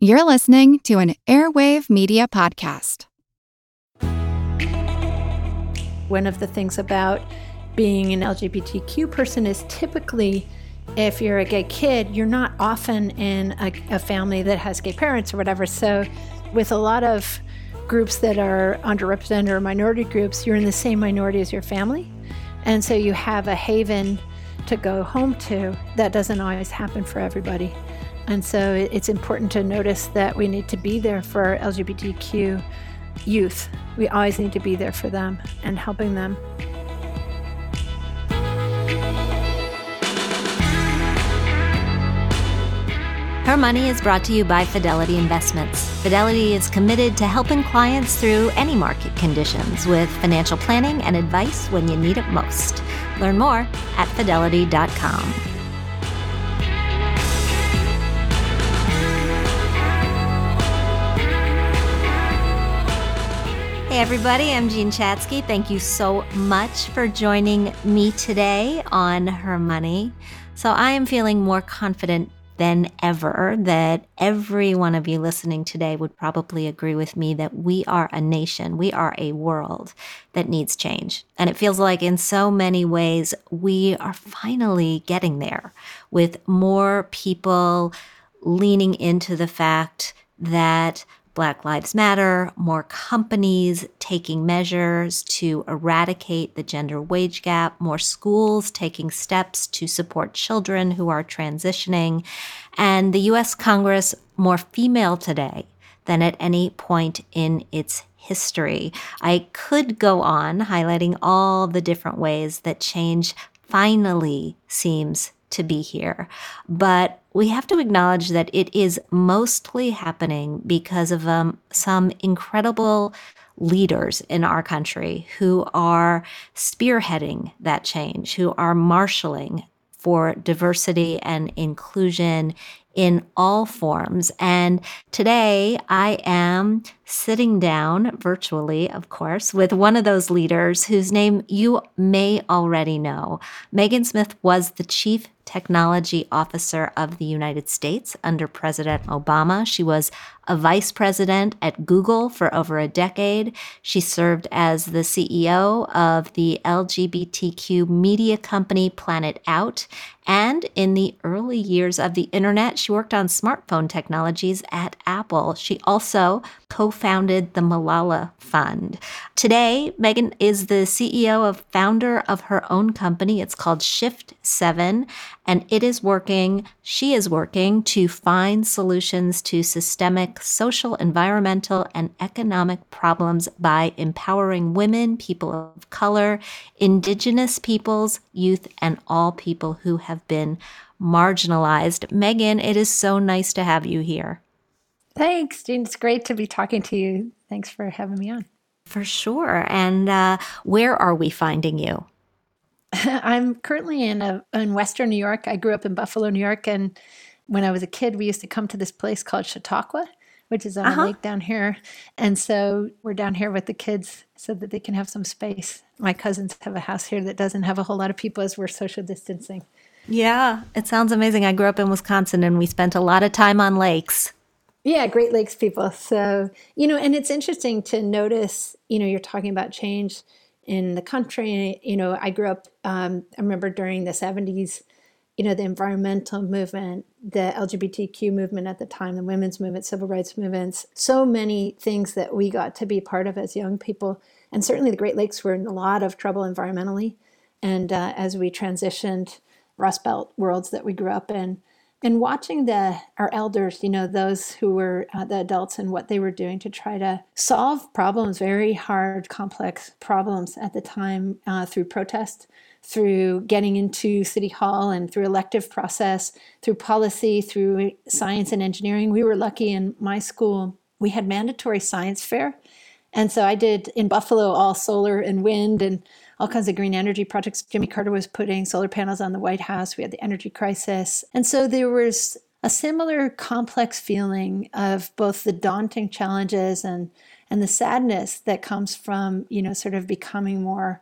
You're listening to an Airwave Media Podcast. One of the things about being an LGBTQ person is typically if you're a gay kid, you're not often in a, a, family that has gay parents or whatever. So, with a lot of groups that are underrepresented or minority groups, you're in the same minority as your family. And so you have a haven to go home to. That doesn't always happen for everybody. And so it's important to notice that we need to be there for LGBTQ youth. We always need to be there for them and helping them. Her Money is brought to you by Fidelity Investments. Fidelity is committed to helping clients through any market conditions with financial planning and advice when you need it most. Learn more at fidelity.com. Hey, everybody, I'm Jean Chatzky. Thank you so much for joining me today on Her Money. So, I am feeling more confident than ever that every one of you listening today would probably agree with me that we are a nation, we are a world that needs change. And it feels like in so many ways we are finally getting there with more people leaning into the fact that Black Lives Matter, more companies taking measures to eradicate the gender wage gap, more schools taking steps to support children who are transitioning, and the US Congress more female today than at any point in its history. I could go on highlighting all the different ways that change finally seems to be here. But we have to acknowledge that it is mostly happening because of um, some incredible leaders in our country who are spearheading that change, who are marshaling for diversity and inclusion in all forms. And today I am sitting down virtually, of course, with one of those leaders whose name you may already know. Megan Smith was the chief technology officer of the United States under President Obama. She was a vice president at Google for over a decade. She served as the CEO of the LGBTQ media company Planet Out. And in the early years of the internet, she worked on smartphone technologies at Apple. She also co founded the Malala Fund. Today, Megan is the CEO of founder of her own company. It's called Shift 7, and it is working, she is working to find solutions to systemic social, environmental, and economic problems by empowering women, people of color, indigenous peoples, youth, and all people who have been marginalized. Megan, it is so nice to have you here. Thanks, Jean. It's great to be talking to you. Thanks for having me on. For sure. And uh, where are we finding you? I'm currently in a, in Western New York. I grew up in Buffalo, New York, and when I was a kid, we used to come to this place called Chautauqua, which is on uh-huh. a lake down here. And so we're down here with the kids so that they can have some space. My cousins have a house here that doesn't have a whole lot of people as we're social distancing. Yeah, it sounds amazing. I grew up in Wisconsin and we spent a lot of time on lakes. Yeah, Great Lakes people. So, you know, and it's interesting to notice, you know, you're talking about change in the country. You know, I grew up, um, I remember during the 70s, you know, the environmental movement, the LGBTQ movement at the time, the women's movement, civil rights movements, so many things that we got to be part of as young people. And certainly the Great Lakes were in a lot of trouble environmentally. And uh, as we transitioned, Rust Belt worlds that we grew up in, and watching the our elders you know those who were uh, the adults and what they were doing to try to solve problems very hard complex problems at the time uh, through protest through getting into city hall and through elective process through policy through science and engineering. We were lucky in my school we had mandatory science fair. And so i did in buffalo all solar and wind and all kinds of green energy projects. Jimmy Carter was putting solar panels on the White House. We had the energy crisis. And so there was a similar complex feeling of both the daunting challenges and and the sadness that comes from, you know, sort of becoming more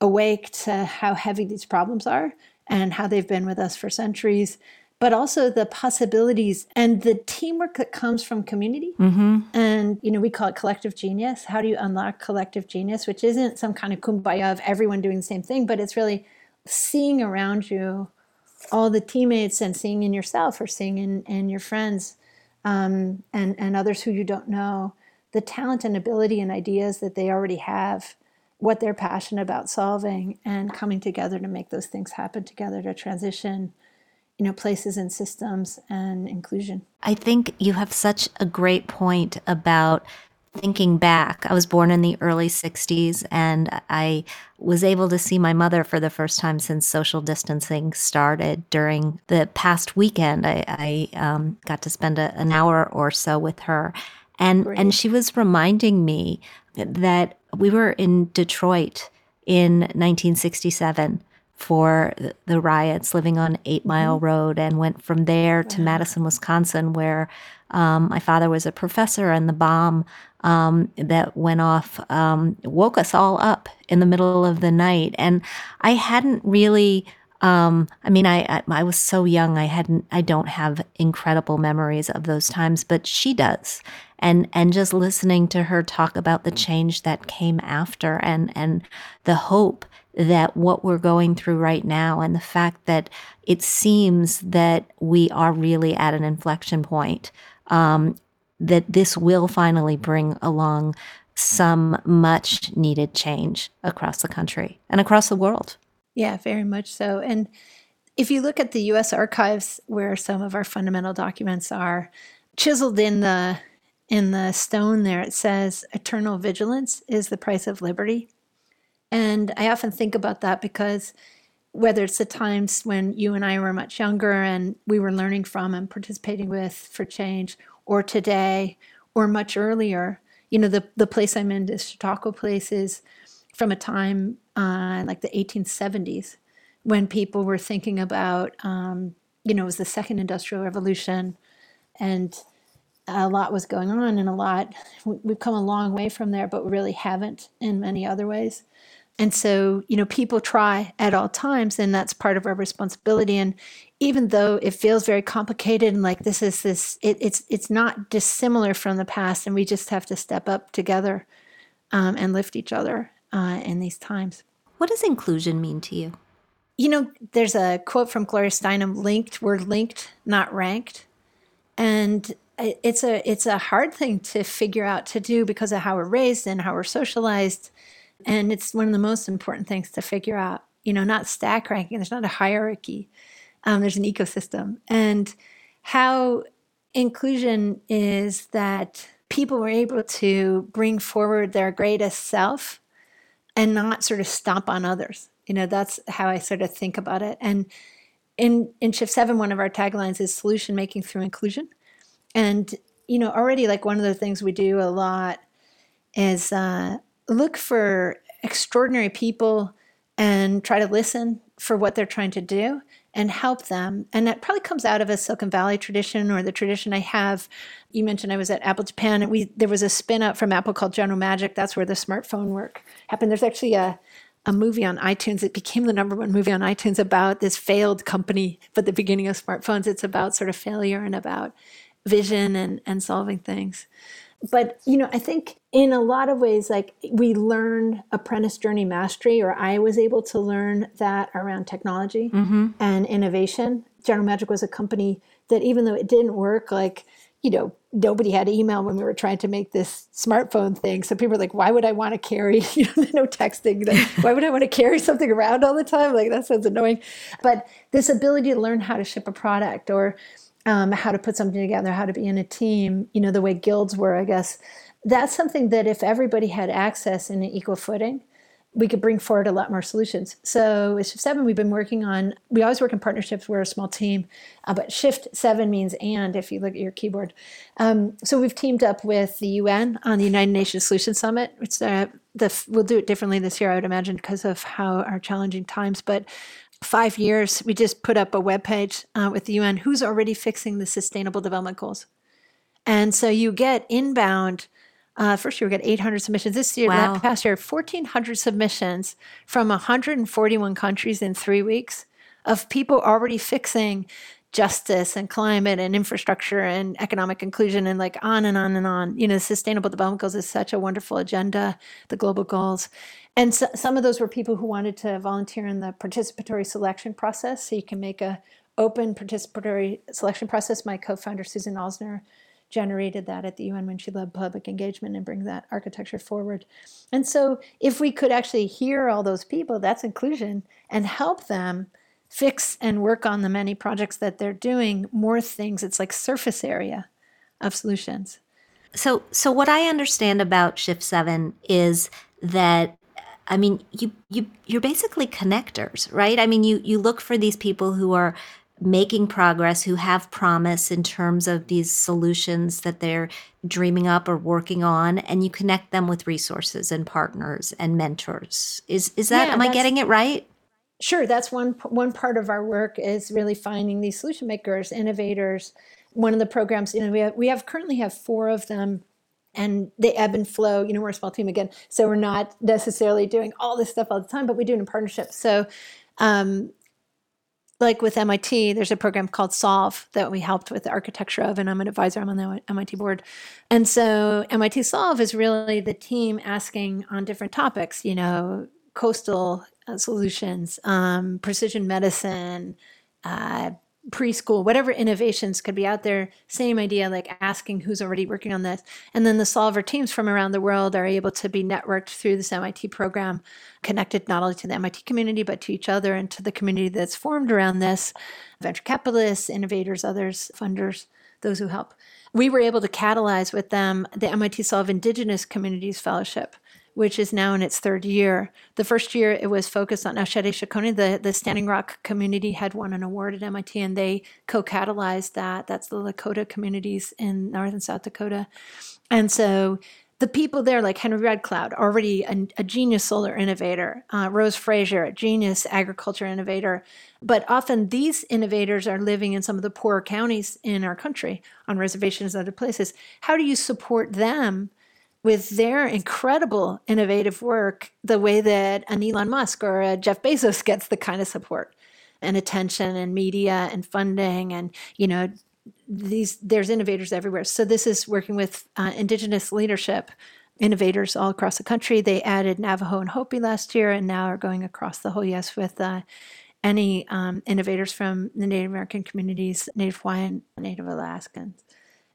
awake to how heavy these problems are and how they've been with us for centuries but also the possibilities and the teamwork that comes from community. Mm-hmm. And, you know, we call it collective genius. How do you unlock collective genius, which isn't some kind of kumbaya of everyone doing the same thing, but it's really seeing around you all the teammates and seeing in yourself or seeing in, in your friends um, and, and others who you don't know the talent and ability and ideas that they already have, what they're passionate about solving, and coming together to make those things happen together to transition you know places and systems and inclusion. I think you have such a great point about thinking back. I was born in the early 60s and i was able to see my mother for the first time since social distancing started during the past weekend. I, I um, got to spend a, an hour or so with her. And and she was reminding me that we were in detroit in 1967 for the riots, living on Eight Mile mm-hmm. Road, and went from there to Madison, Wisconsin, where um, my father was a professor, and the bomb um, that went off um, woke us all up in the middle of the night. And I hadn't really. Um, I mean, I, I, I was so young. I hadn't. I don't have incredible memories of those times, but she does. And and just listening to her talk about the change that came after, and and the hope that what we're going through right now and the fact that it seems that we are really at an inflection point, um, that this will finally bring along some much needed change across the country and across the world. Yeah, very much so. And if you look at the US archives where some of our fundamental documents are chiseled in the in the stone there it says eternal vigilance is the price of liberty. And I often think about that because whether it's the times when you and I were much younger and we were learning from and participating with for change, or today, or much earlier, you know, the, the place I'm in, this Chautauqua place, is from a time uh, like the 1870s when people were thinking about, um, you know, it was the second industrial revolution and a lot was going on and a lot, we've come a long way from there, but we really haven't in many other ways. And so, you know, people try at all times, and that's part of our responsibility. And even though it feels very complicated and like this is this, it, it's it's not dissimilar from the past, and we just have to step up together um, and lift each other uh, in these times. What does inclusion mean to you? You know, there's a quote from Gloria Steinem: "Linked, we're linked, not ranked," and it's a it's a hard thing to figure out to do because of how we're raised and how we're socialized and it's one of the most important things to figure out, you know, not stack ranking, there's not a hierarchy, um, there's an ecosystem. And how inclusion is that people were able to bring forward their greatest self and not sort of stomp on others. You know, that's how I sort of think about it. And in, in Shift 7, one of our taglines is solution making through inclusion. And, you know, already like one of the things we do a lot is uh, look for extraordinary people and try to listen for what they're trying to do and help them. And that probably comes out of a Silicon Valley tradition or the tradition I have. You mentioned I was at Apple Japan and we there was a spin up from Apple called General Magic. That's where the smartphone work happened. There's actually a a movie on iTunes. It became the number one movie on iTunes about this failed company, but the beginning of smartphones. It's about sort of failure and about vision and, and solving things but you know i think in a lot of ways like we learned apprentice journey mastery or i was able to learn that around technology mm-hmm. and innovation general magic was a company that even though it didn't work like you know nobody had email when we were trying to make this smartphone thing so people were like why would i want to carry you know no texting like, why would i want to carry something around all the time like that sounds annoying but this ability to learn how to ship a product or um, how to put something together, how to be in a team, you know, the way guilds were, I guess. That's something that if everybody had access in an equal footing, we could bring forward a lot more solutions. So with Shift 7, we've been working on, we always work in partnerships. We're a small team, uh, but Shift 7 means and if you look at your keyboard. Um, so we've teamed up with the UN on the United Nations Solution Summit. It's uh, the, we'll do it differently this year, I would imagine, because of how our challenging times. But five years, we just put up a web page uh, with the UN who's already fixing the Sustainable Development Goals. And so you get inbound. Uh, first year we got 800 submissions. This year, wow. that past year, 1,400 submissions from 141 countries in three weeks of people already fixing justice and climate and infrastructure and economic inclusion and like on and on and on. You know, Sustainable Development Goals is such a wonderful agenda, the global goals. And so, some of those were people who wanted to volunteer in the participatory selection process. So you can make a open participatory selection process. My co-founder Susan Alzner generated that at the UN when she led public engagement and bring that architecture forward. And so if we could actually hear all those people, that's inclusion, and help them fix and work on the many projects that they're doing, more things. It's like surface area of solutions. So so what I understand about Shift 7 is that I mean, you you you're basically connectors, right? I mean, you you look for these people who are making progress, who have promise in terms of these solutions that they're dreaming up or working on, and you connect them with resources and partners and mentors. Is is that Yeah, am I getting it right? Sure, that's one one part of our work is really finding these solution makers, innovators. One of the programs, you know, we have, we have currently have four of them, and they ebb and flow. You know, we're a small team again, so we're not necessarily doing all this stuff all the time, but we do it in partnership. So, um, like with MIT, there's a program called Solve that we helped with the architecture of, and I'm an advisor. I'm on the MIT board, and so MIT Solve is really the team asking on different topics. You know, coastal uh, solutions, um, precision medicine, uh, preschool, whatever innovations could be out there. Same idea, like asking who's already working on this. And then the solver teams from around the world are able to be networked through this MIT program, connected not only to the MIT community, but to each other and to the community that's formed around this venture capitalists, innovators, others, funders, those who help. We were able to catalyze with them the MIT Solve Indigenous Communities Fellowship which is now in its third year. The first year it was focused on Oceti Sakowin, the, the Standing Rock community had won an award at MIT and they co-catalyzed that. That's the Lakota communities in North and South Dakota. And so the people there, like Henry Red Cloud, already a, a genius solar innovator, uh, Rose Frazier, a genius agriculture innovator. But often these innovators are living in some of the poorer counties in our country on reservations and other places. How do you support them with their incredible innovative work the way that an Elon Musk or a Jeff Bezos gets the kind of support and attention and media and funding and you know these there's innovators everywhere. So this is working with uh, indigenous leadership innovators all across the country. They added navajo and hopi last year and now are going across the whole us with uh, any um, innovators from the native american communities native hawaiian native alaskans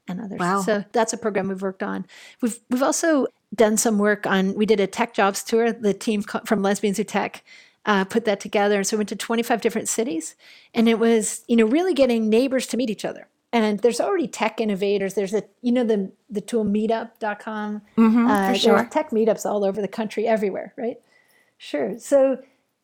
and others. Wow. So that's a program we've worked on. We've we've also done some work on. We did a tech jobs tour. The team from Lesbians Who Tech uh, put that together, and so we went to 25 different cities, and it was you know really getting neighbors to meet each other. And there's already tech innovators. There's a you know the the tool meetup.com. Mm-hmm, uh, for sure. There's tech meetups all over the country, everywhere, right? Sure. So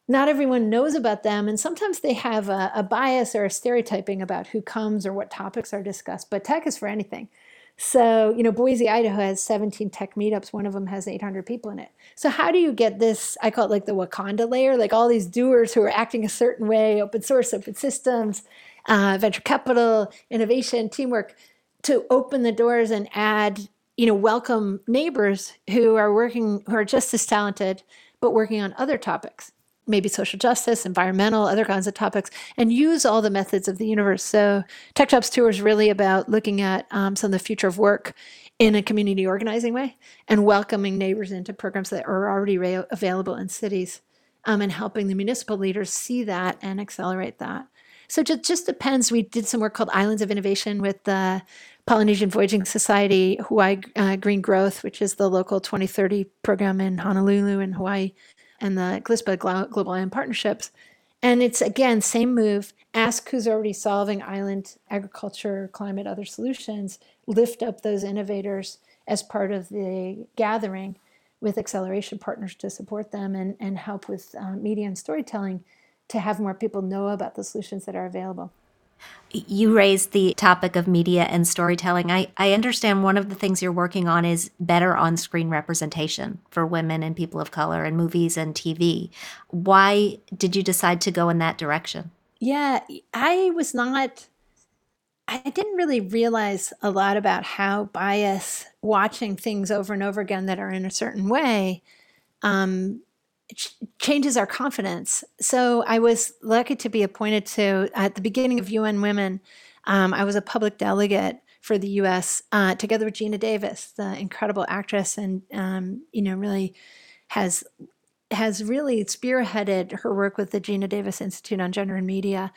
not everyone knows about them and sometimes they have a, a, bias or a stereotyping about who comes or what topics are discussed but tech is for anything. So you know boise idaho has 17 tech meetups. One of them has 800 people in it. So how do you get this i call it like the wakanda layer? Like all these doers who are acting a certain way open source open systems uh, venture capital innovation teamwork to open the doors and add you know welcome neighbors who are working who are just as talented but working on other topics maybe social justice, environmental, other kinds of topics, and use all the methods of the universe. So, Tech Jobs Tour is really about looking at um, some of the future of work in a community organizing way and welcoming neighbors into programs that are already available in cities um, and helping the municipal leaders see that and accelerate that. So, it just, just depends. We did some work called Islands of Innovation with the Polynesian Voyaging Society, Hawaii uh, Green Growth, which is the local 2030 program in Honolulu in Hawaii and the GLISPA Global Island Partnerships. And it's again, same move. Ask who's already solving island agriculture, climate, other solutions. Lift up those innovators as part of the gathering with acceleration partners to support them and, and help with uh, media and storytelling to have more people know about the solutions that are available. You raised the topic of media and storytelling. I, I understand one of the things you're working on is better on screen representation for women and people of color in movies and TV. Why did you decide to go in that direction? Yeah, I was not, I didn't really realize a lot about how bias watching things over and over again that are in a certain way um, ch- changes our confidence. So I was lucky to be appointed to at the beginning of UN Women. Um, I was a public delegate for the U.S. Uh, together with Geena Davis, the incredible actress, and um, you know really has has really spearheaded her work with the Geena Davis Institute on Gender and Media,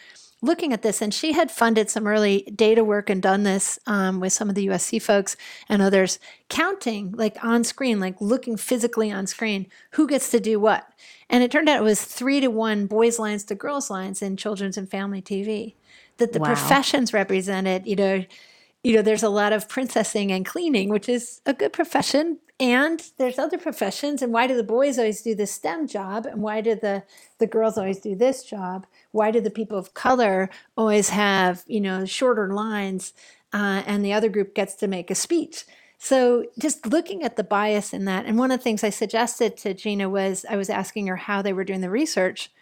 looking at this. And she had funded some early data work and done this um, with some of the USC folks and others, counting like on screen, like looking physically on screen, who gets to do what. And it turned out it was three to one boys' lines to girls' lines in children's and family TV. That the wow. professions represented, you know, you know, there's a lot of princessing and cleaning, which is a good profession. And there's other professions. And why do the boys always do the STEM job? And why do the, the girls always do this job? Why do the people of color always have, you know, shorter lines uh, and the other group gets to make a speech? So just looking at the bias in that. And one of the things I suggested to geena was I was asking her how they were doing the research.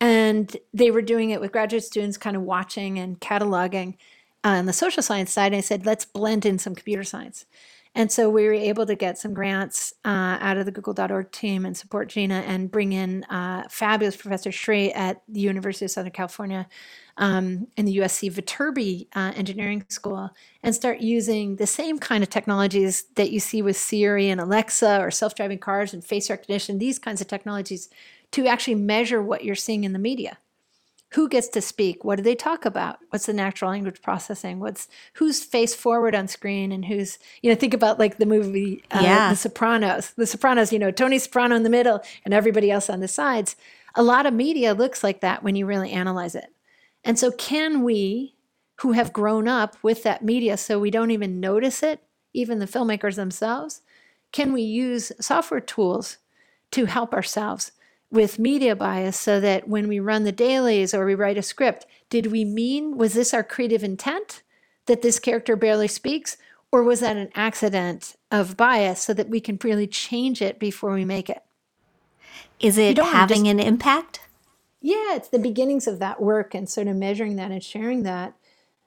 And they were doing it with graduate students kind of watching and cataloging on the social science side, I said, let's blend in some computer science. And so we were able to get some grants uh, out of the Google.org team and support Geena and bring in uh, fabulous Professor Shri at the University of Southern California um, in the USC Viterbi uh, Engineering School and start using the same kind of technologies that you see with Siri and Alexa or self driving cars and face recognition, these kinds of technologies to actually measure what you're seeing in the media who gets to speak what do they talk about? What's the natural language processing? What's who's face forward on screen and who's you know think about like the movie uh, yeah. the sopranos. The sopranos you know tony soprano in the middle and everybody else on the sides. A lot of media looks like that when you really analyze it. And so can we who have grown up with that media so we don't even notice it even the filmmakers themselves can we use software tools to help ourselves with media bias so that when we run the dailies or we write a script, did we mean, was this our creative intent that this character barely speaks? Or was that an accident of bias so that we can really change it before we make it? Is it having just, an impact? Yeah, it's the beginnings of that work and sort of measuring that and sharing that.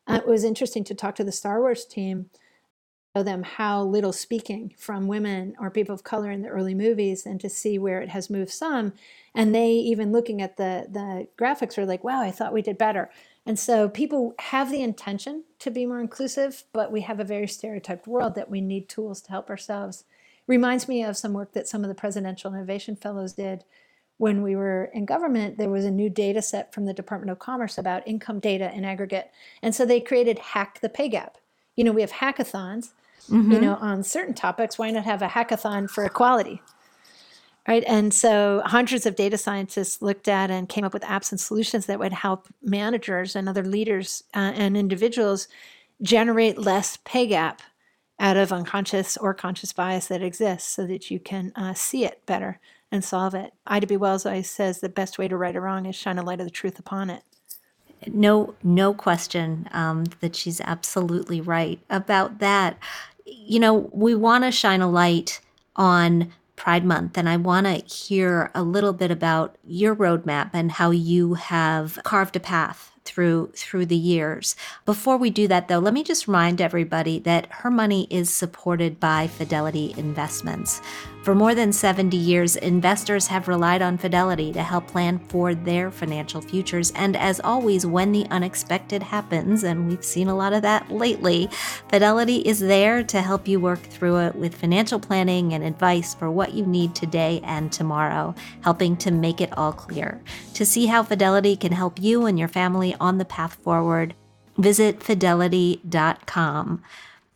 Uh, it was interesting to talk to the Star Wars team them how little speaking from women or people of color in the early movies and to see where it has moved some. And they even looking at the the graphics are like wow i thought we did better. And so people have the intention to be more inclusive but we have a very stereotyped world that we need tools to help ourselves. Reminds me of some work that some of the presidential innovation fellows did when we were in government. There was a new data set from the department of commerce about income data in aggregate. And so they created hack the pay gap. You know we have hackathons mm-hmm. you know, on certain topics, why not have a hackathon for equality? Right. And so hundreds of data scientists looked at and came up with apps and solutions that would help managers and other leaders uh, and individuals generate less pay gap out of unconscious or conscious bias that exists so that you can uh, see it better and solve it. Ida B. Wells always says the best way to right a wrong is shine a light of the truth upon it. No, no question um, that she's absolutely right about that you know, we want to shine a light on Pride Month, and I want to hear a little bit about your roadmap and how you have carved a path through through the years. Before we do that though, let me just remind everybody that her money is supported by Fidelity Investments. For more than 70 years, investors have relied on Fidelity to help plan for their financial futures. And as always, when the unexpected happens, and we've seen a lot of that lately, Fidelity is there to help you work through it with financial planning and advice for what you need today and tomorrow, helping to make it all clear. To see how Fidelity can help you and your family on the path forward, visit fidelity.com.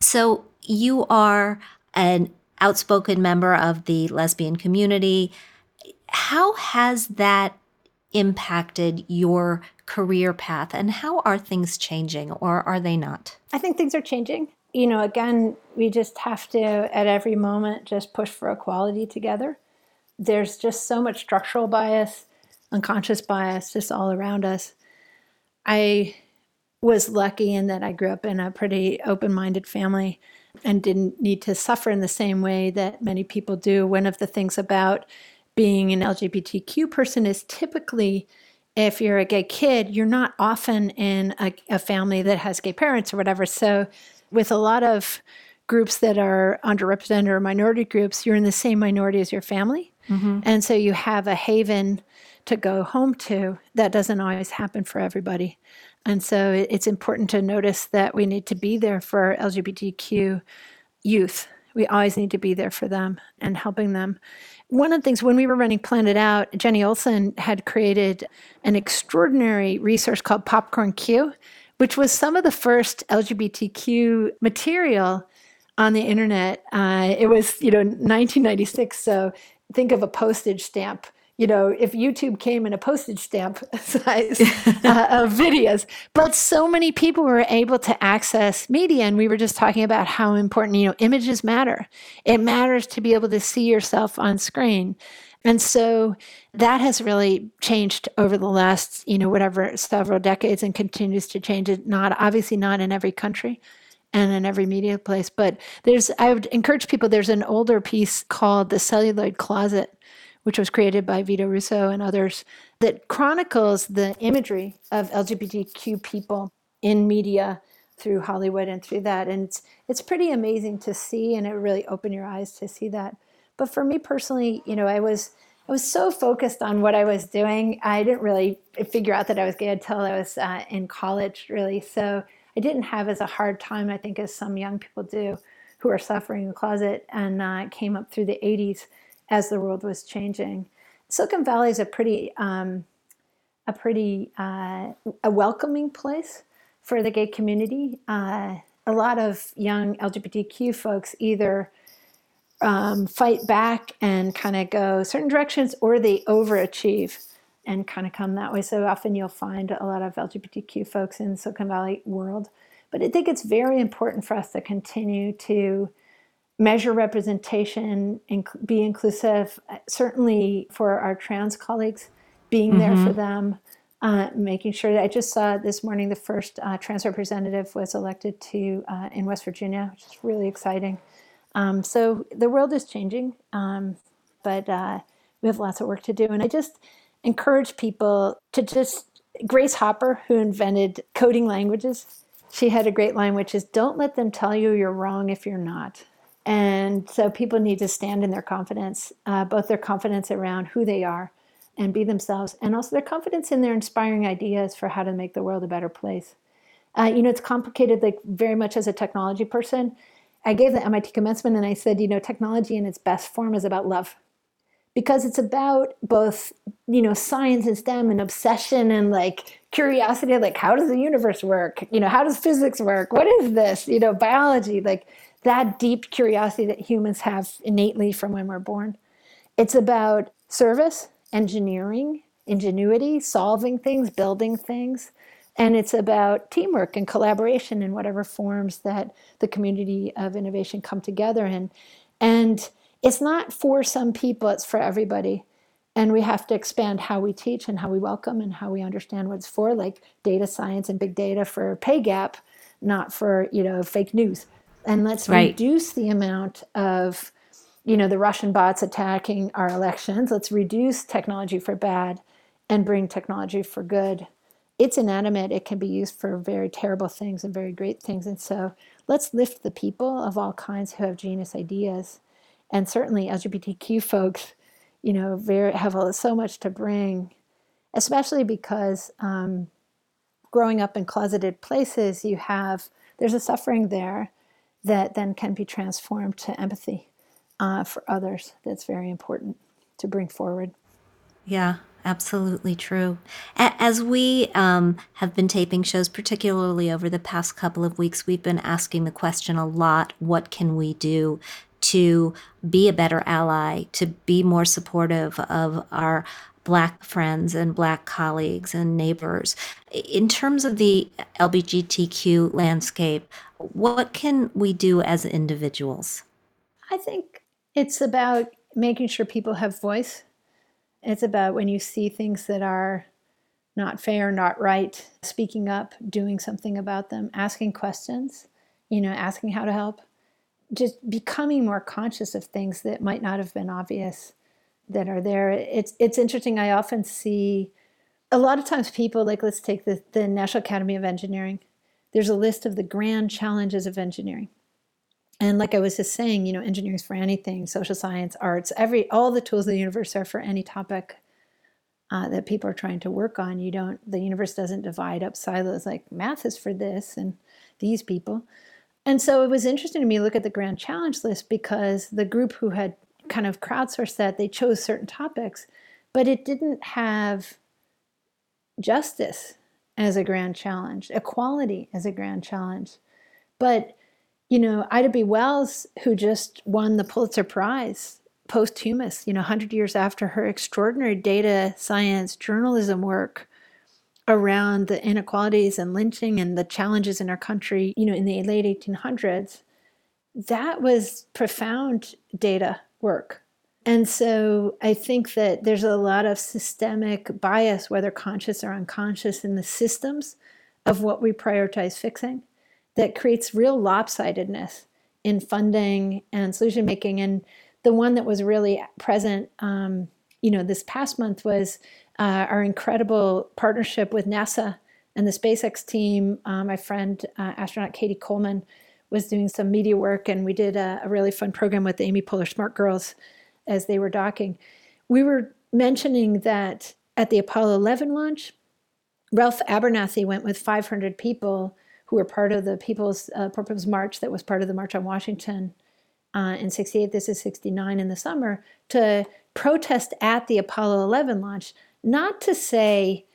So, you are an outspoken member of the lesbian community. How has that impacted your career path and how are things changing or are they not? I think things are changing. You know, again, we just have to at every moment just push for equality together. There's just so much structural bias, unconscious bias just all around us. I was lucky in that I grew up in a pretty open minded family and didn't need to suffer in the same way that many people do. One of the things about being an LGBTQ person is typically if you're a gay kid, you're not often in a, a, family that has gay parents or whatever. So, with a lot of groups that are underrepresented or minority groups, you're in the same minority as your family. Mm-hmm. And so you have a haven to go home to. That doesn't always happen for everybody. And so it's important to notice that we need to be there for LGBTQ youth. We always need to be there for them and helping them. One of the things when we were running Planet Out, Jenny Olson had created an extraordinary resource called Popcorn Q, which was some of the first LGBTQ material on the internet. Uh, it was, you know, 1996. So think of a postage stamp you know, if YouTube came in a postage stamp size uh, of videos. But so many people were able to access media. And we were just talking about how important, you know, images matter. It matters to be able to see yourself on screen. And so that has really changed over the last, you know, whatever, several decades and continues to change. It not obviously not in every country and in every media place. But there's I would encourage people, there's an older piece called The Celluloid Closet which was created by Vito Russo and others, that chronicles the imagery of LGBTQ people in media through Hollywood and through that. And it's, it's pretty amazing to see, and it really opened your eyes to see that. But for me personally, you know, I was I was so focused on what I was doing, I didn't really figure out that I was gay until I was uh, in college, really. So I didn't have as a hard time, I think, as some young people do who are suffering in the closet and uh, came up through the 80s as the world was changing. Silicon Valley is a pretty um, a pretty uh, a welcoming place for the gay community. Uh, a lot of young LGBTQ folks either um, fight back and kind of go certain directions, or they overachieve and kind of come that way. So often you'll find a lot of LGBTQ folks in Silicon Valley world. But I think it's very important for us to continue to measure representation and be inclusive, certainly for our trans colleagues, being mm-hmm. there for mm-hmm. them, uh, making sure that I just saw this morning the first uh, trans representative was elected to uh, in West Virginia, which is really exciting. Um, so the world is changing, um, but uh, we have lots of work to do. And I just encourage people to just, Grace Hopper, who invented coding languages, she had a great line, which is, don't let them tell you you're wrong if you're not. And so people need to stand in their confidence, uh, both their confidence around who they are and be themselves, and also their confidence in their inspiring ideas for how to make the world a better place. Uh, you know, it's complicated, like very much as a technology person. I gave the MIT commencement and I said, you know, technology in its best form is about love because it's about both, you know, science and STEM and obsession and like curiosity, like how does the universe work? You know, how does physics work? What is this? You know, biology, like that deep curiosity that humans have innately from when we're born. It's about service, engineering, ingenuity, solving things, building things. And it's about teamwork and collaboration in whatever forms that the community of innovation come together in. And it's not for some people, it's for everybody. And we have to expand how we teach and how we welcome and how we understand what it's for, like data science and big data for pay gap, not for, you know, fake news and let's right. reduce the amount of you know the russian bots attacking our elections. Let's reduce technology for bad and bring technology for good. It's inanimate. It can be used for very terrible things and very great things. And so let's lift the people of all kinds who have genius ideas. And certainly lgbtq folks you know very have so much to bring especially because um, growing up in closeted places you have there's a suffering there that then can be transformed to empathy uh, for others. That's very important to bring forward. Yeah, absolutely true. As we um, have been taping shows, particularly over the past couple of weeks, we've been asking the question a lot what can we do to be a better ally, to be more supportive of our Black friends and Black colleagues and neighbors. In terms of the LGBTQ landscape, what can we do as individuals? I think it's about making sure people have voice. It's about when you see things that are not fair, not right, speaking up, doing something about them, asking questions, you know, asking how to help, just becoming more conscious of things that might not have been obvious that are there. It's it's interesting. I often see a lot of times people like let's take the, the National Academy of Engineering. There's a list of the grand challenges of engineering. And like I was just saying, you know, engineering's for anything, social science, arts, every all the tools of the universe are for any topic uh, that people are trying to work on. You don't, the universe doesn't divide up silos like math is for this and these people. And so it was interesting to me look at the grand challenge list because the group who had kind of crowdsourced that, they chose certain topics, but it didn't have justice as a grand challenge, equality as a grand challenge. But, you know, Ida B. Wells, who just won the Pulitzer Prize posthumous, you know, 100 years after her extraordinary data science journalism work around the inequalities and lynching and the challenges in our country, you know, in the late 1800s, that was profound data work. And so I think that there's a lot of systemic bias, whether conscious or unconscious, in the systems of what we prioritize fixing that creates real lopsidedness in funding and solution making. And the one that was really present, um, you know, this past month was uh, our incredible partnership with NASA and the SpaceX team. Uh, my friend, uh, astronaut Cady Coleman, was doing some media work, and we did a, a really fun program with the Amy Poehler Smart Girls as they were docking. We were mentioning that at the Apollo 11 launch, Ralph Abernathy went with 500 people who were part of the People's uh, March that was part of the March on Washington uh, in 68. This is 69 in the summer to protest at the Apollo 11 launch, not to say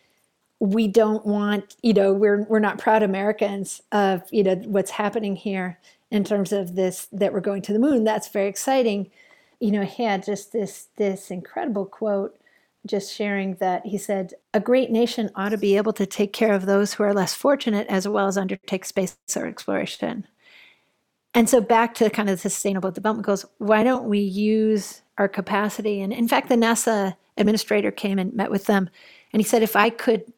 we don't want, you know, we're, we're not proud Americans of, you know, what's happening here in terms of this, that we're going to the moon. That's very exciting. You know, he had just this, this incredible quote just sharing that he said, a great nation ought to be able to take care of those who are less fortunate as well as undertake space or exploration. And so back to kind of the sustainable development goals, why don't we use our capacity? And in fact, the NASA administrator came and met with them and he said, if I could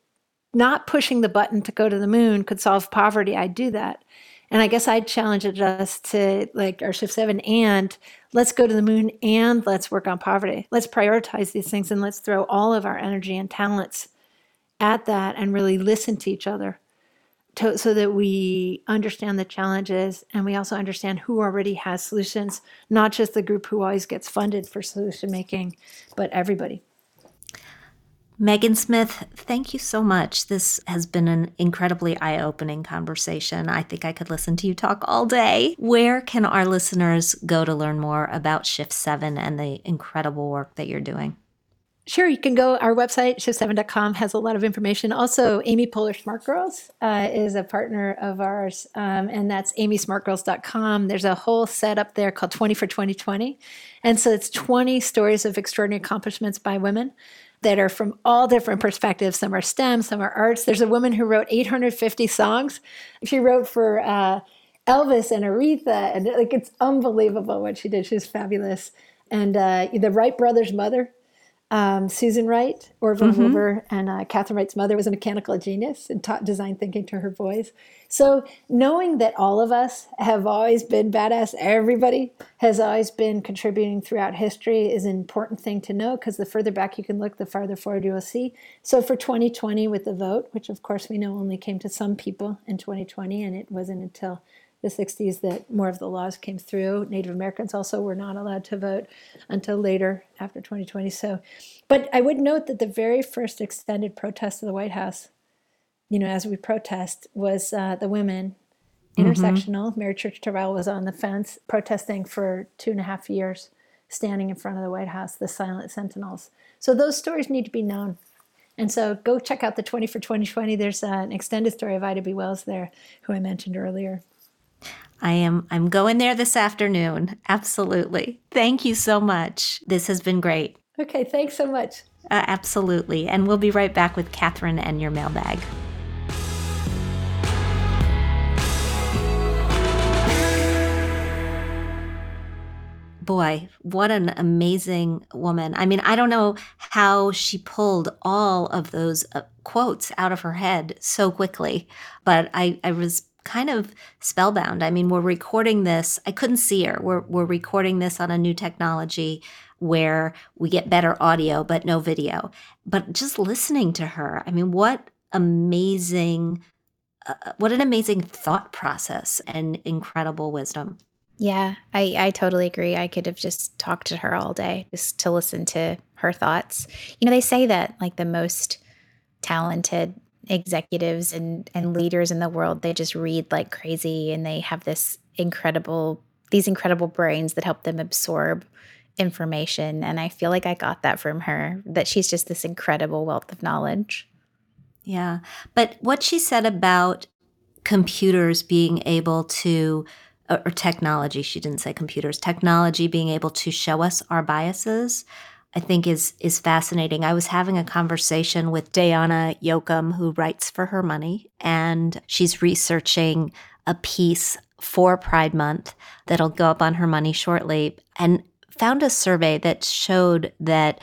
not pushing the button to go to the moon could solve poverty, I'd do that. And I guess I'd challenge us to like our shift seven and let's go to the moon and let's work on poverty. Let's prioritize these things and let's throw all of our energy and talents at that and really listen to each other to, so that we understand the challenges and we also understand who already has solutions, not just the group who always gets funded for solution making, but everybody. Megan Smith, thank you so much. This has been an incredibly eye opening conversation. I think I could listen to you talk all day. Where can our listeners go to learn more about Shift 7 and the incredible work that you're doing? Sure, you can go. Our website, shift7.com, has a lot of information. Also, Amy Poehler Smart Girls uh, is a partner of ours, um, and that's amysmartgirls.com. There's a whole set up there called 20 for 2020. And so it's 20 stories of extraordinary accomplishments by women that are from all different perspectives. Some are STEM, some are arts. There's a woman who wrote 850 songs. She wrote for uh, Elvis and Aretha, and like it's unbelievable what she did. She's fabulous. And uh, the Wright brothers' mother um, Susan Wright, Orville mm-hmm. Wilbur, and uh, Katharine Wright's mother was a mechanical genius and taught design thinking to her boys. So knowing that all of us have always been badass, everybody has always been contributing throughout history is an important thing to know because the further back you can look, the farther forward you will see. So for 2020 with the vote, which of course we know only came to some people in 2020, and it wasn't until the 60s that more of the laws came through. Native Americans also were not allowed to vote until later after 2020. So, but I would note that the very first extended protest of the White House, you know, as we protest, was uh, the women mm-hmm. intersectional. Mm-hmm. Mary Church Terrell was on the fence protesting for two and a half years, standing in front of the White House, the silent sentinels. So those stories need to be known. And so go check out the 20 for 2020. There's uh, an extended story of Ida B. Wells there, who I mentioned earlier. I am I'm going there this afternoon. Absolutely. Thank you so much. This has been great. Okay, thanks so much. Uh, absolutely. And we'll be right back with Catherine and your mailbag. boy, what an amazing woman. I mean, I don't know how she pulled all of those uh, quotes out of her head so quickly, but I, I was kind of spellbound. I mean, we're recording this. I couldn't see her. We're we're recording this on a new technology where we get better audio but no video. But just listening to her, I mean, what amazing uh, what an amazing thought process and incredible wisdom. Yeah, I, I totally agree. I could have just talked to her all day just to listen to her thoughts. You know, they say that like the most talented executives and, and leaders in the world, they just read like crazy and they have this incredible, these incredible brains that help them absorb information. And I feel like I got that from her, that she's just this incredible wealth of knowledge. Yeah. But what she said about computers being able to, or technology, she didn't say computers, technology being able to show us our biases. I think is is fascinating. I was having a conversation with Dayana Yochim, who writes for Her Money, and she's researching a piece for Pride Month that'll go up on Her Money shortly. And found a survey that showed that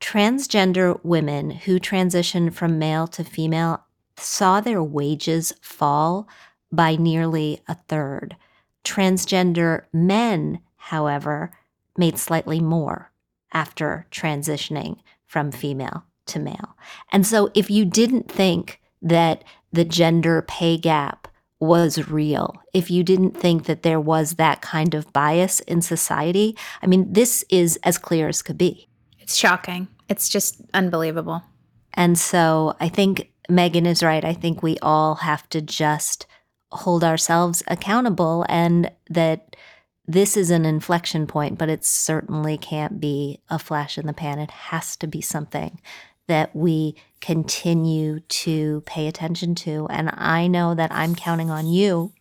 transgender women who transitioned from male to female saw their wages fall by nearly a third. Transgender men, however, made slightly more after transitioning from female to male. And so if you didn't think that the gender pay gap was real, if you didn't think that there was that kind of bias in society, I mean, this is as clear as could be. It's shocking. It's just unbelievable. And so I think Megan is right. I think we all have to just hold ourselves accountable and that this is an inflection point, but it certainly can't be a flash in the pan. It has to be something that we continue to pay attention to. And I know that I'm counting on you.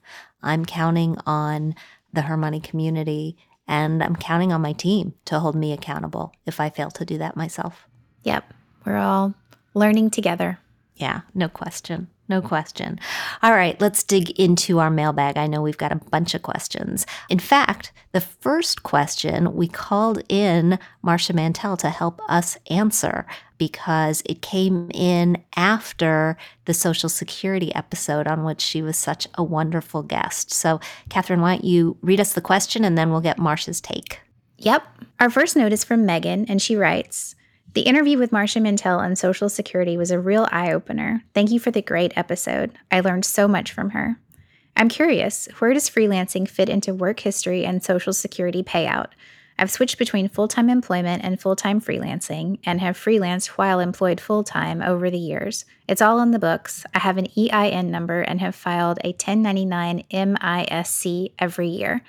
I'm counting on the Her Money community and I'm counting on my team to hold me accountable if I fail to do that myself. Yep. We're all learning together. Yeah, no question. No question. All right, let's dig into our mailbag. I know we've got a bunch of questions. In fact, the first question we called in Marcia Mantell to help us answer because it came in after the Social Security episode on which she was such a wonderful guest. So, Catherine, why don't you read us the question and then we'll get Marcia's take? Yep. Our first note is from Megan, and she writes the interview with Marcia Mantell on Social Security was a real eye opener. Thank you for the great episode. I learned so much from her. I'm curious, where does freelancing fit into work history and Social Security payout? I've switched between full time employment and full time freelancing and have freelanced while employed full time over the years. It's all in the books. I have an EIN number and have filed a 1099 MISC every year.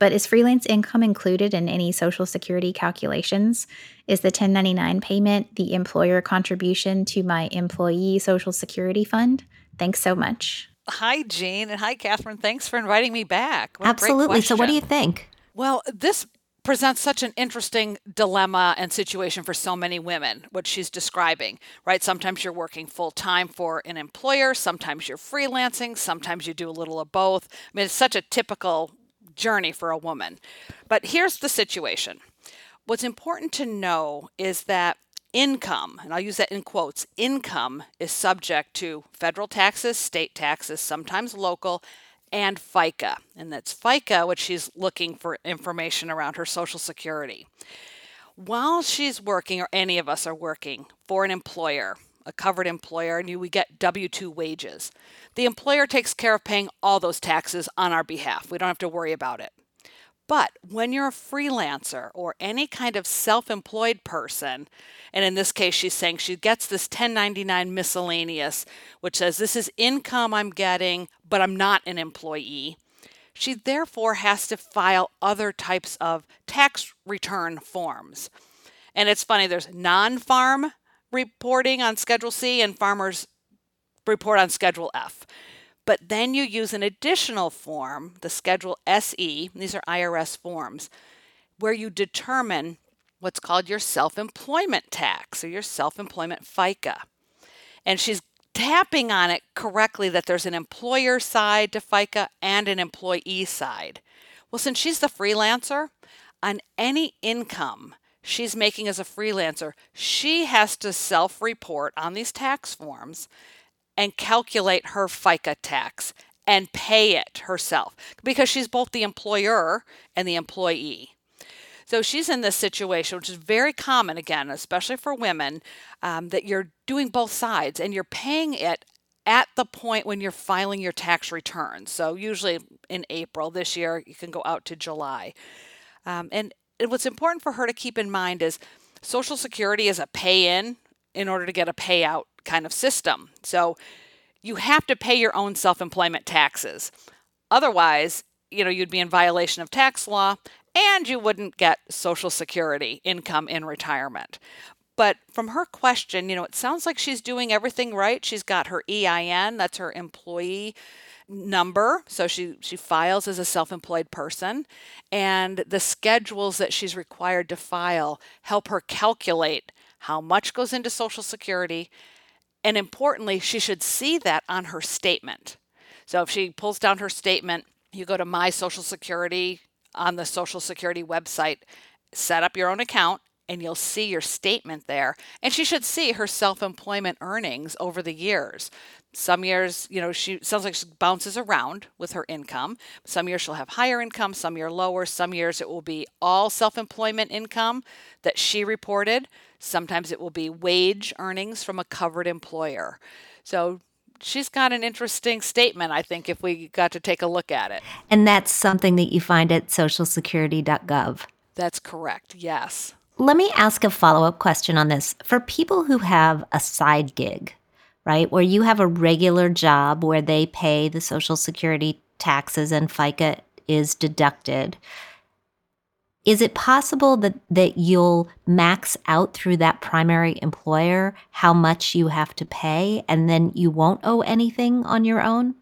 But is freelance income included in any Social Security calculations? Is the 1099 payment the employer contribution to my employee Social Security fund? Thanks so much. Hi, Jean, and hi, Catherine. Thanks for inviting me back. What Absolutely. So, what do you think? Well, this presents such an interesting dilemma and situation for so many women, what she's describing, right? Sometimes you're working full time for an employer, sometimes you're freelancing, sometimes you do a little of both. I mean, it's such a typical journey for a woman. But here's the situation what's important to know is that income, and I'll use that in quotes, income is subject to federal taxes, state taxes, sometimes local, and FICA. And that's FICA, which she's looking for information around her Social Security. While she's working, or any of us are working for an employer, a covered employer, and we get W 2 wages. The employer takes care of paying all those taxes on our behalf. We don't have to worry about it. But when you're a freelancer or any kind of self employed person, and in this case, she's saying she gets this 1099 miscellaneous, which says this is income I'm getting, but I'm not an employee. She therefore has to file other types of tax return forms. And it's funny, there's non farm reporting on Schedule C and farmers report on Schedule F. But then you use an additional form, the Schedule SE, these are IRS forms, where you determine what's called your self employment tax or your self employment FICA. And she's tapping on it correctly that there's an employer side to FICA and an employee side. Well, since she's the freelancer, on any income she's making as a freelancer, she has to self report on these tax forms and calculate her FICA tax and pay it herself because she's both the employer and the employee. So she's in this situation, which is very common, again, especially for women, um, that you're doing both sides and you're paying it at the point when you're filing your tax return. So, usually in April this year, you can go out to July. Um, and, and what's important for her to keep in mind is Social Security is a pay in in order to get a payout kind of system. So, you have to pay your own self employment taxes. Otherwise, you know, you'd be in violation of tax law and you wouldn't get Social Security income in retirement. But from her question, you know, it sounds like she's doing everything right. She's got her EIN, that's her employee number so she she files as a self-employed person and the schedules that she's required to file help her calculate how much goes into social security and importantly she should see that on her statement so if she pulls down her statement you go to my social security on the social security website set up your own account and you'll see your statement there. And she should see her self employment earnings over the years. Some years, you know, she sounds like she bounces around with her income. Some years she'll have higher income, some year lower. Some years it will be all self employment income that she reported. Sometimes it will be wage earnings from a covered employer. So she's got an interesting statement, I think, if we got to take a look at it. And that's something that you find at socialsecurity.gov. That's correct, yes. Let me ask a follow up question on this. For people who have a side gig, right, where you have a regular job where they pay the Social Security taxes and FICA is deducted, is it possible that, that you'll max out through that primary employer how much you have to pay and then you won't owe anything on your own?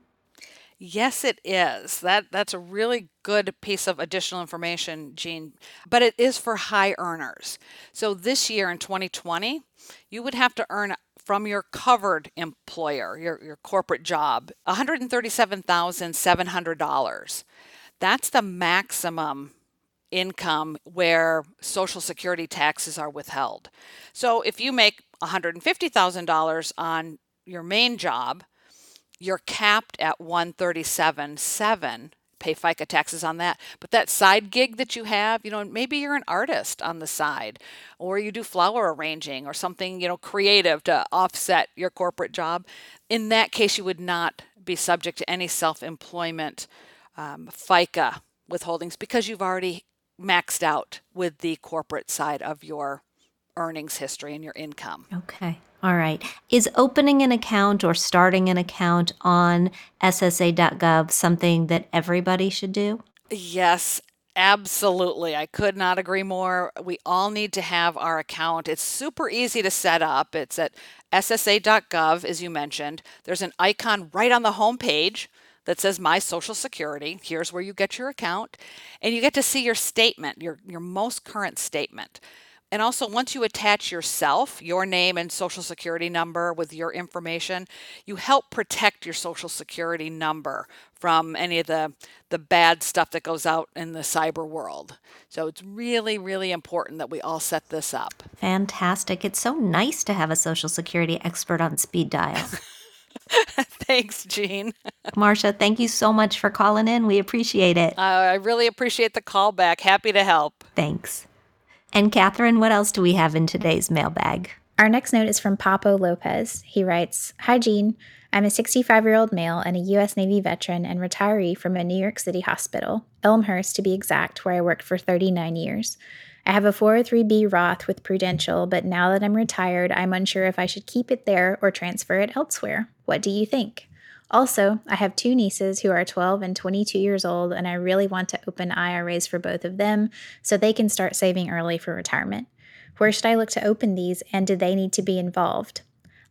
Yes, it is. That that's a really good piece of additional information, Jean. But it is for high earners. So this year in 2020, you would have to earn from your covered employer, your, your corporate job, $137,700. That's the maximum income where Social Security taxes are withheld. So if you make $150,000 on your main job, you're capped at 137.7 pay FICA taxes on that. But that side gig that you have, you know, maybe you're an artist on the side or you do flower arranging or something, you know, creative to offset your corporate job. In that case, you would not be subject to any self employment um, FICA withholdings because you've already maxed out with the corporate side of your earnings history and your income. Okay. All right. Is opening an account or starting an account on SSA.gov something that everybody should do? Yes, Absolutely. I could not agree more. We all need to have our account. It's super easy to set up. It's at ssa.gov, as you mentioned. There's an icon right on the home page that says My Social Security. Here's where you get your account. And you get to see your statement, your, your most current statement. And also, once you attach yourself, your name and social security number with your information, you help protect your social security number from any of the, the bad stuff that goes out in the cyber world. So it's really, really important that we all set this up. Fantastic. It's so nice to have a social security expert on speed dial. Thanks, Jean. Marcia, thank you so much for calling in. We appreciate it. Uh, I really appreciate the call back. Happy to help. Thanks. And Catherine, what else do we have in today's mailbag? Our next note is from Papo Lopez. He writes Hi, Jean. I'm a 65 year old male and a U.S. Navy veteran and retiree from a New York City hospital, Elmhurst to be exact, where I worked for 39 years. I have a 403b Roth with Prudential, but now that I'm retired, I'm unsure if I should keep it there or transfer it elsewhere. What do you think? Also, I have two nieces who are 12 and 22 years old, and I really want to open IRAs for both of them so they can start saving early for retirement. Where should I look to open these, and do they need to be involved?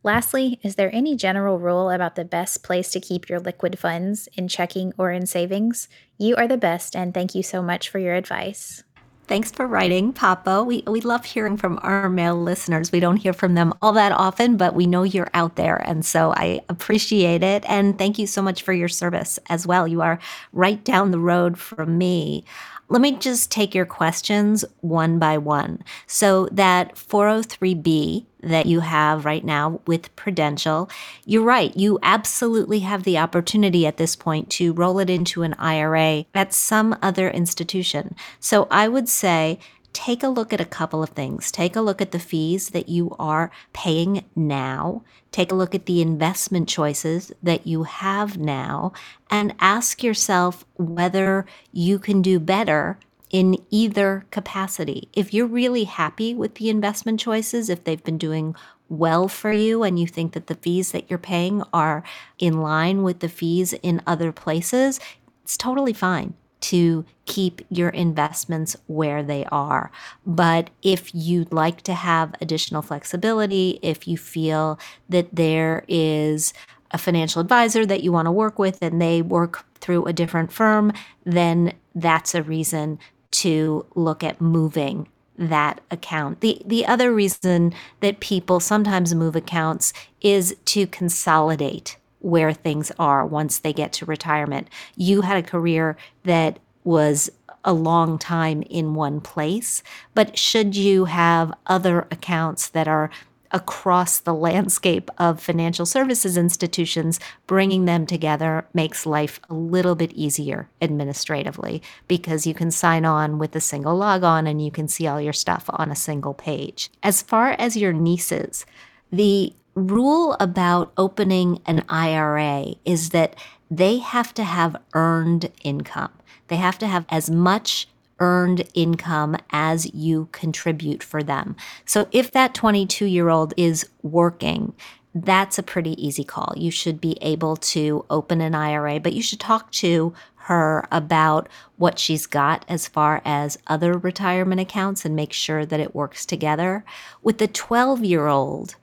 Lastly, is there any general rule about the best place to keep your liquid funds in checking or in savings? You are the best, and thank you so much for your advice. Thanks for writing, Papa. We, we love hearing from our male listeners. We don't hear from them all that often, but we know you're out there. And so I appreciate it. And thank you so much for your service as well. You are right down the road from me. Let me just take your questions one by one. So, that 403B that you have right now with Prudential, you're right. You absolutely have the opportunity at this point to roll it into an IRA at some other institution. So, I would say take a look at a couple of things. Take a look at the fees that you are paying now. Take a look at the investment choices that you have now and ask yourself whether you can do better in either capacity. If you're really happy with the investment choices, if they've been doing well for you and you think that the fees that you're paying are in line with the fees in other places, it's totally fine to keep your investments where they are. But if you'd like to have additional flexibility, if you feel that there is a financial advisor that you want to work with and they work through a different firm, then that's a reason to look at moving that account. The the other reason that people sometimes move accounts is to consolidate where things are once they get to retirement. You had a career that was a long time in one place, but should you have other accounts that are across the landscape of financial services institutions, bringing them together makes life a little bit easier administratively because you can sign on with a single logon and you can see all your stuff on a single page. As far as your nieces, the rule about opening an IRA is that they have to have earned income. They have to have as much earned income as you contribute for them. So if that 22 year old is working, that's a pretty easy call. You should be able to open an IRA, but you should talk to her about what she's got as far as other retirement accounts and make sure that it works together. With the 12 year old,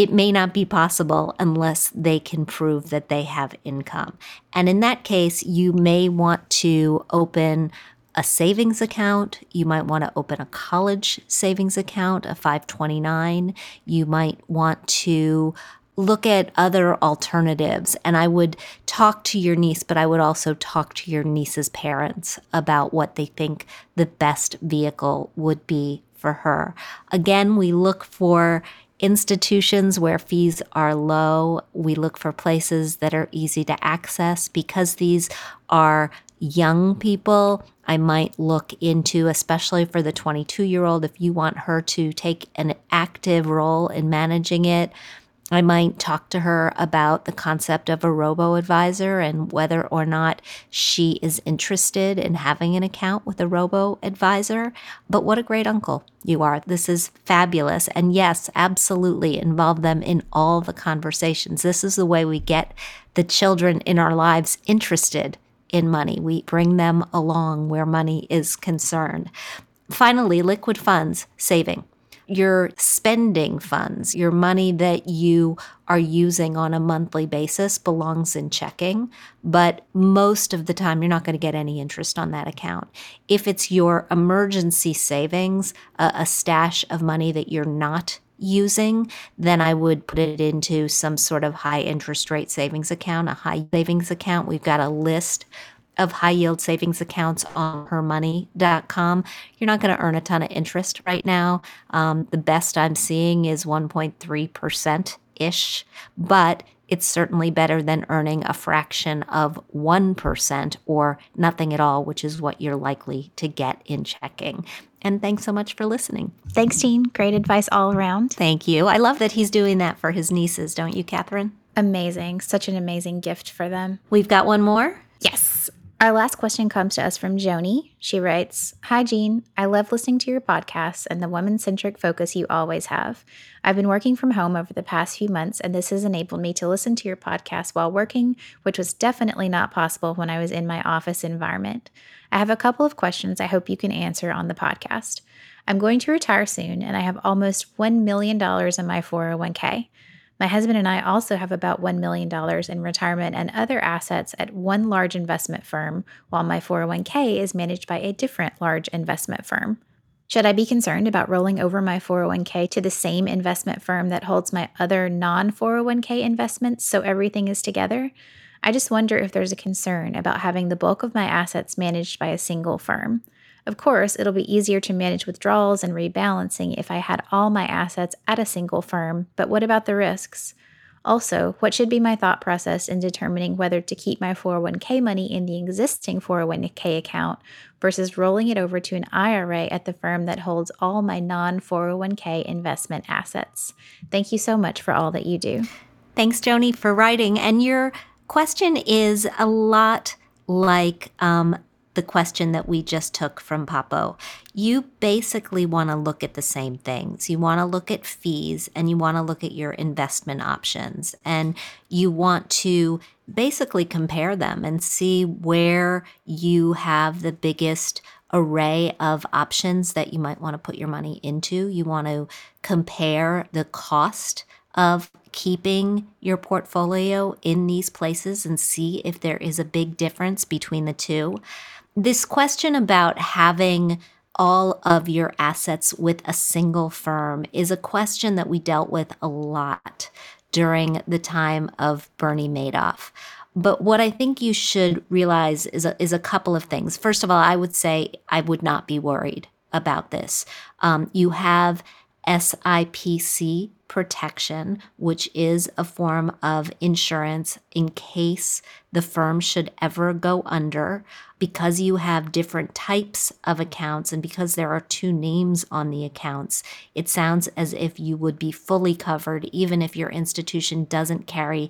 it may not be possible unless they can prove that they have income. And in that case, you may want to open a savings account. You might want to open a college savings account, a 529. You might want to look at other alternatives. And I would talk to your niece, but I would also talk to your niece's parents about what they think the best vehicle would be for her. Again, we look for institutions where fees are low. We look for places that are easy to access because these are young people, I might look into, especially for the 22 year old, if you want her to take an active role in managing it. I might talk to her about the concept of a robo advisor and whether or not she is interested in having an account with a robo advisor. But what a great uncle you are. This is fabulous. And yes, absolutely involve them in all the conversations. This is the way we get the children in our lives interested in money. We bring them along where money is concerned. Finally, liquid funds, saving. Your spending funds, your money that you are using on a monthly basis belongs in checking, but most of the time you're not going to get any interest on that account. If it's your emergency savings, a, a stash of money that you're not using, then I would put it into some sort of high interest rate savings account, a high savings account. We've got a list of high yield savings accounts on hermoney.com. You're not going to earn a ton of interest right now. Um, the best I'm seeing is 1.3% ish, but it's certainly better than earning a fraction of 1% or nothing at all, which is what you're likely to get in checking. And thanks so much for listening. Thanks, Jean. Great advice all around. Thank you. I love that he's doing that for his nieces, don't you, Catherine? Amazing. Such an amazing gift for them. We've got one more. Yes. Our last question comes to us from Joni. She writes Hi, Jean. I love listening to your podcasts and the woman centric focus you always have. I've been working from home over the past few months, and this has enabled me to listen to your podcast while working, which was definitely not possible when I was in my office environment. I have a couple of questions I hope you can answer on the podcast. I'm going to retire soon, and I have almost $1 million in my 401k. My husband and I also have about $1 million in retirement and other assets at one large investment firm, while my 401k is managed by a different large investment firm. Should I be concerned about rolling over my 401k to the same investment firm that holds my other non 401k investments so everything is together? I just wonder if there's a concern about having the bulk of my assets managed by a single firm. Of course, it'll be easier to manage withdrawals and rebalancing if I had all my assets at a single firm, but what about the risks? Also, what should be my thought process in determining whether to keep my 401k money in the existing 401k account versus rolling it over to an IRA at the firm that holds all my non 401k investment assets? Thank you so much for all that you do. Thanks, Joni, for writing. And your question is a lot like um, the question that we just took from Papo. You basically want to look at the same things. You want to look at fees and you want to look at your investment options. And you want to basically compare them and see where you have the biggest array of options that you might want to put your money into. You want to compare the cost of keeping your portfolio in these places and see if there is a big difference between the two. This question about having all of your assets with a single firm is a question that we dealt with a lot during the time of Bernie Madoff. But what I think you should realize is a, is a couple of things. First of all, I would say I would not be worried about this. Um, you have SIPC protection, which is a form of insurance in case the firm should ever go under. Because you have different types of accounts and because there are two names on the accounts, it sounds as if you would be fully covered even if your institution doesn't carry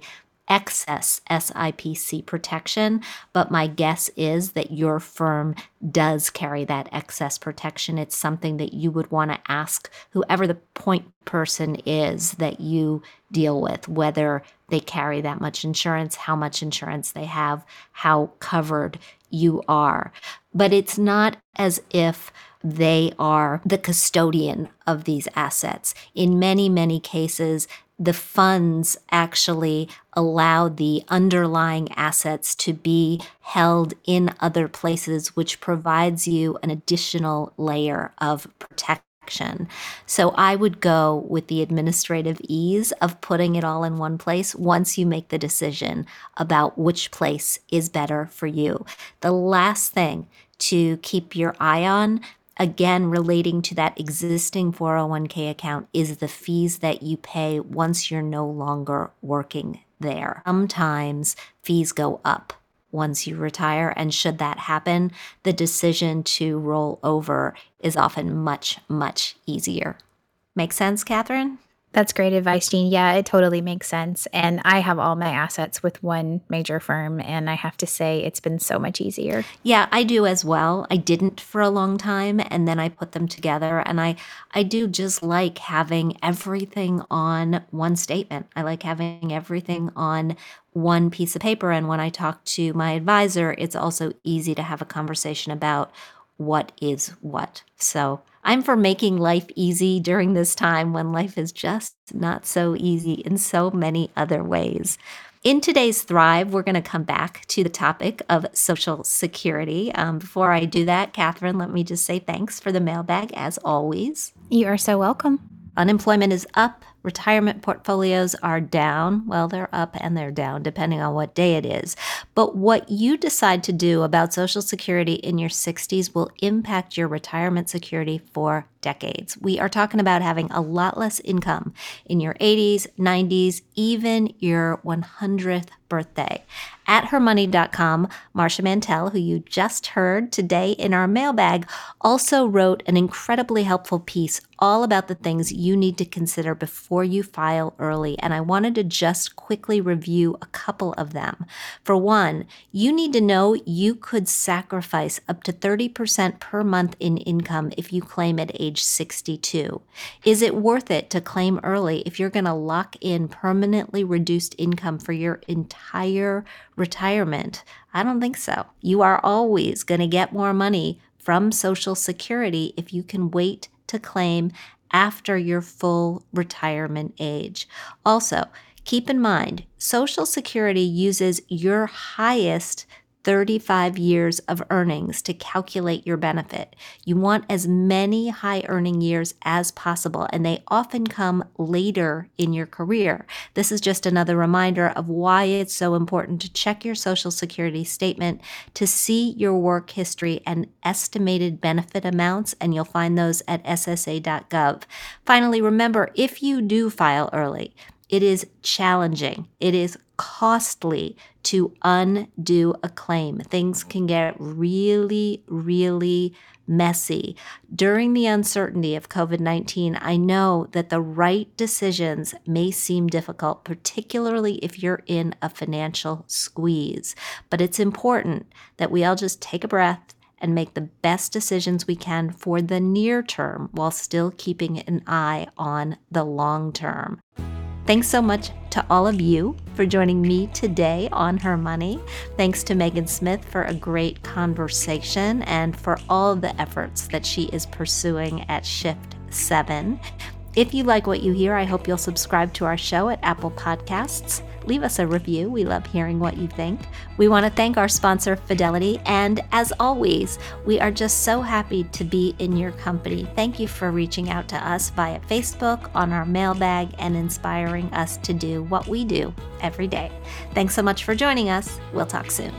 excess SIPC protection, but my guess is that your firm does carry that excess protection. It's something that you would want to ask whoever the point person is that you deal with, whether they carry that much insurance, how much insurance they have, how covered you are. But it's not as if they are the custodian of these assets. In many, many cases, the funds actually allow the underlying assets to be held in other places, which provides you an additional layer of protection. So I would go with the administrative ease of putting it all in one place once you make the decision about which place is better for you. The last thing to keep your eye on again relating to that existing 401k account is the fees that you pay once you're no longer working there. Sometimes fees go up once you retire, and should that happen, the decision to roll over is often much, much easier. Make sense, Catherine? That's great advice, Jean. Yeah, it totally makes sense. And I have all my assets with one major firm, and I have to say it's been so much easier. Yeah, I do as well. I didn't for a long time, and then I put them together. And I, I do just like having everything on one statement. I like having everything on one piece of paper. And when I talk to my advisor, it's also easy to have a conversation about what is what. So I'm for making life easy during this time when life is just not so easy in so many other ways. In today's Thrive, we're going to come back to the topic of Social Security. Um, before I do that, Catherine, let me just say thanks for the mailbag as always. You are so welcome. Unemployment is up retirement portfolios are down. Well, they're up and they're down depending on what day it is. But what you decide to do about Social Security in your 60s will impact your retirement security for decades. We are talking about having a lot less income in your 80s, 90s, even your 100th birthday. At hermoney.com, Marcia Mantell, who you just heard today in our mailbag, also wrote an incredibly helpful piece all about the things you need to consider before you file early. And I wanted to just quickly review a couple of them. For one, you need to know you could sacrifice up to 30% per month in income if you claim at age 62. Is it worth it to claim early if you're going to lock in permanently reduced income for your entire retirement? I don't think so. You are always going to get more money from Social Security if you can wait to claim after your full retirement age. Also, keep in mind, Social Security uses your highest 35 years of earnings to calculate your benefit. You want as many high earning years as possible, and they often come later in your career. This is just another reminder of why it's so important to check your Social Security statement to see your work history and estimated benefit amounts, and you'll find those at ssa.gov. Finally, remember if you do file early, It is challenging. It is costly to undo a claim. Things can get really, really messy. During the uncertainty of COVID 19, I know that the right decisions may seem difficult, particularly if you're in a financial squeeze. But it's important that we all just take a breath and make the best decisions we can for the near term while still keeping an eye on the long term. Thanks so much to all of you for joining me today on Her Money. Thanks to Megan Smith for a great conversation and for all the efforts that she is pursuing at Shift 7. If you like what you hear, I hope you'll subscribe to our show at Apple Podcasts. Leave us a review. We love hearing what you think. We want to thank our sponsor, Fidelity. And as always, we are just so happy to be in your company. Thank you for reaching out to us via Facebook, on our mailbag, and inspiring us to do what we do every day. Thanks so much for joining us. We'll talk soon.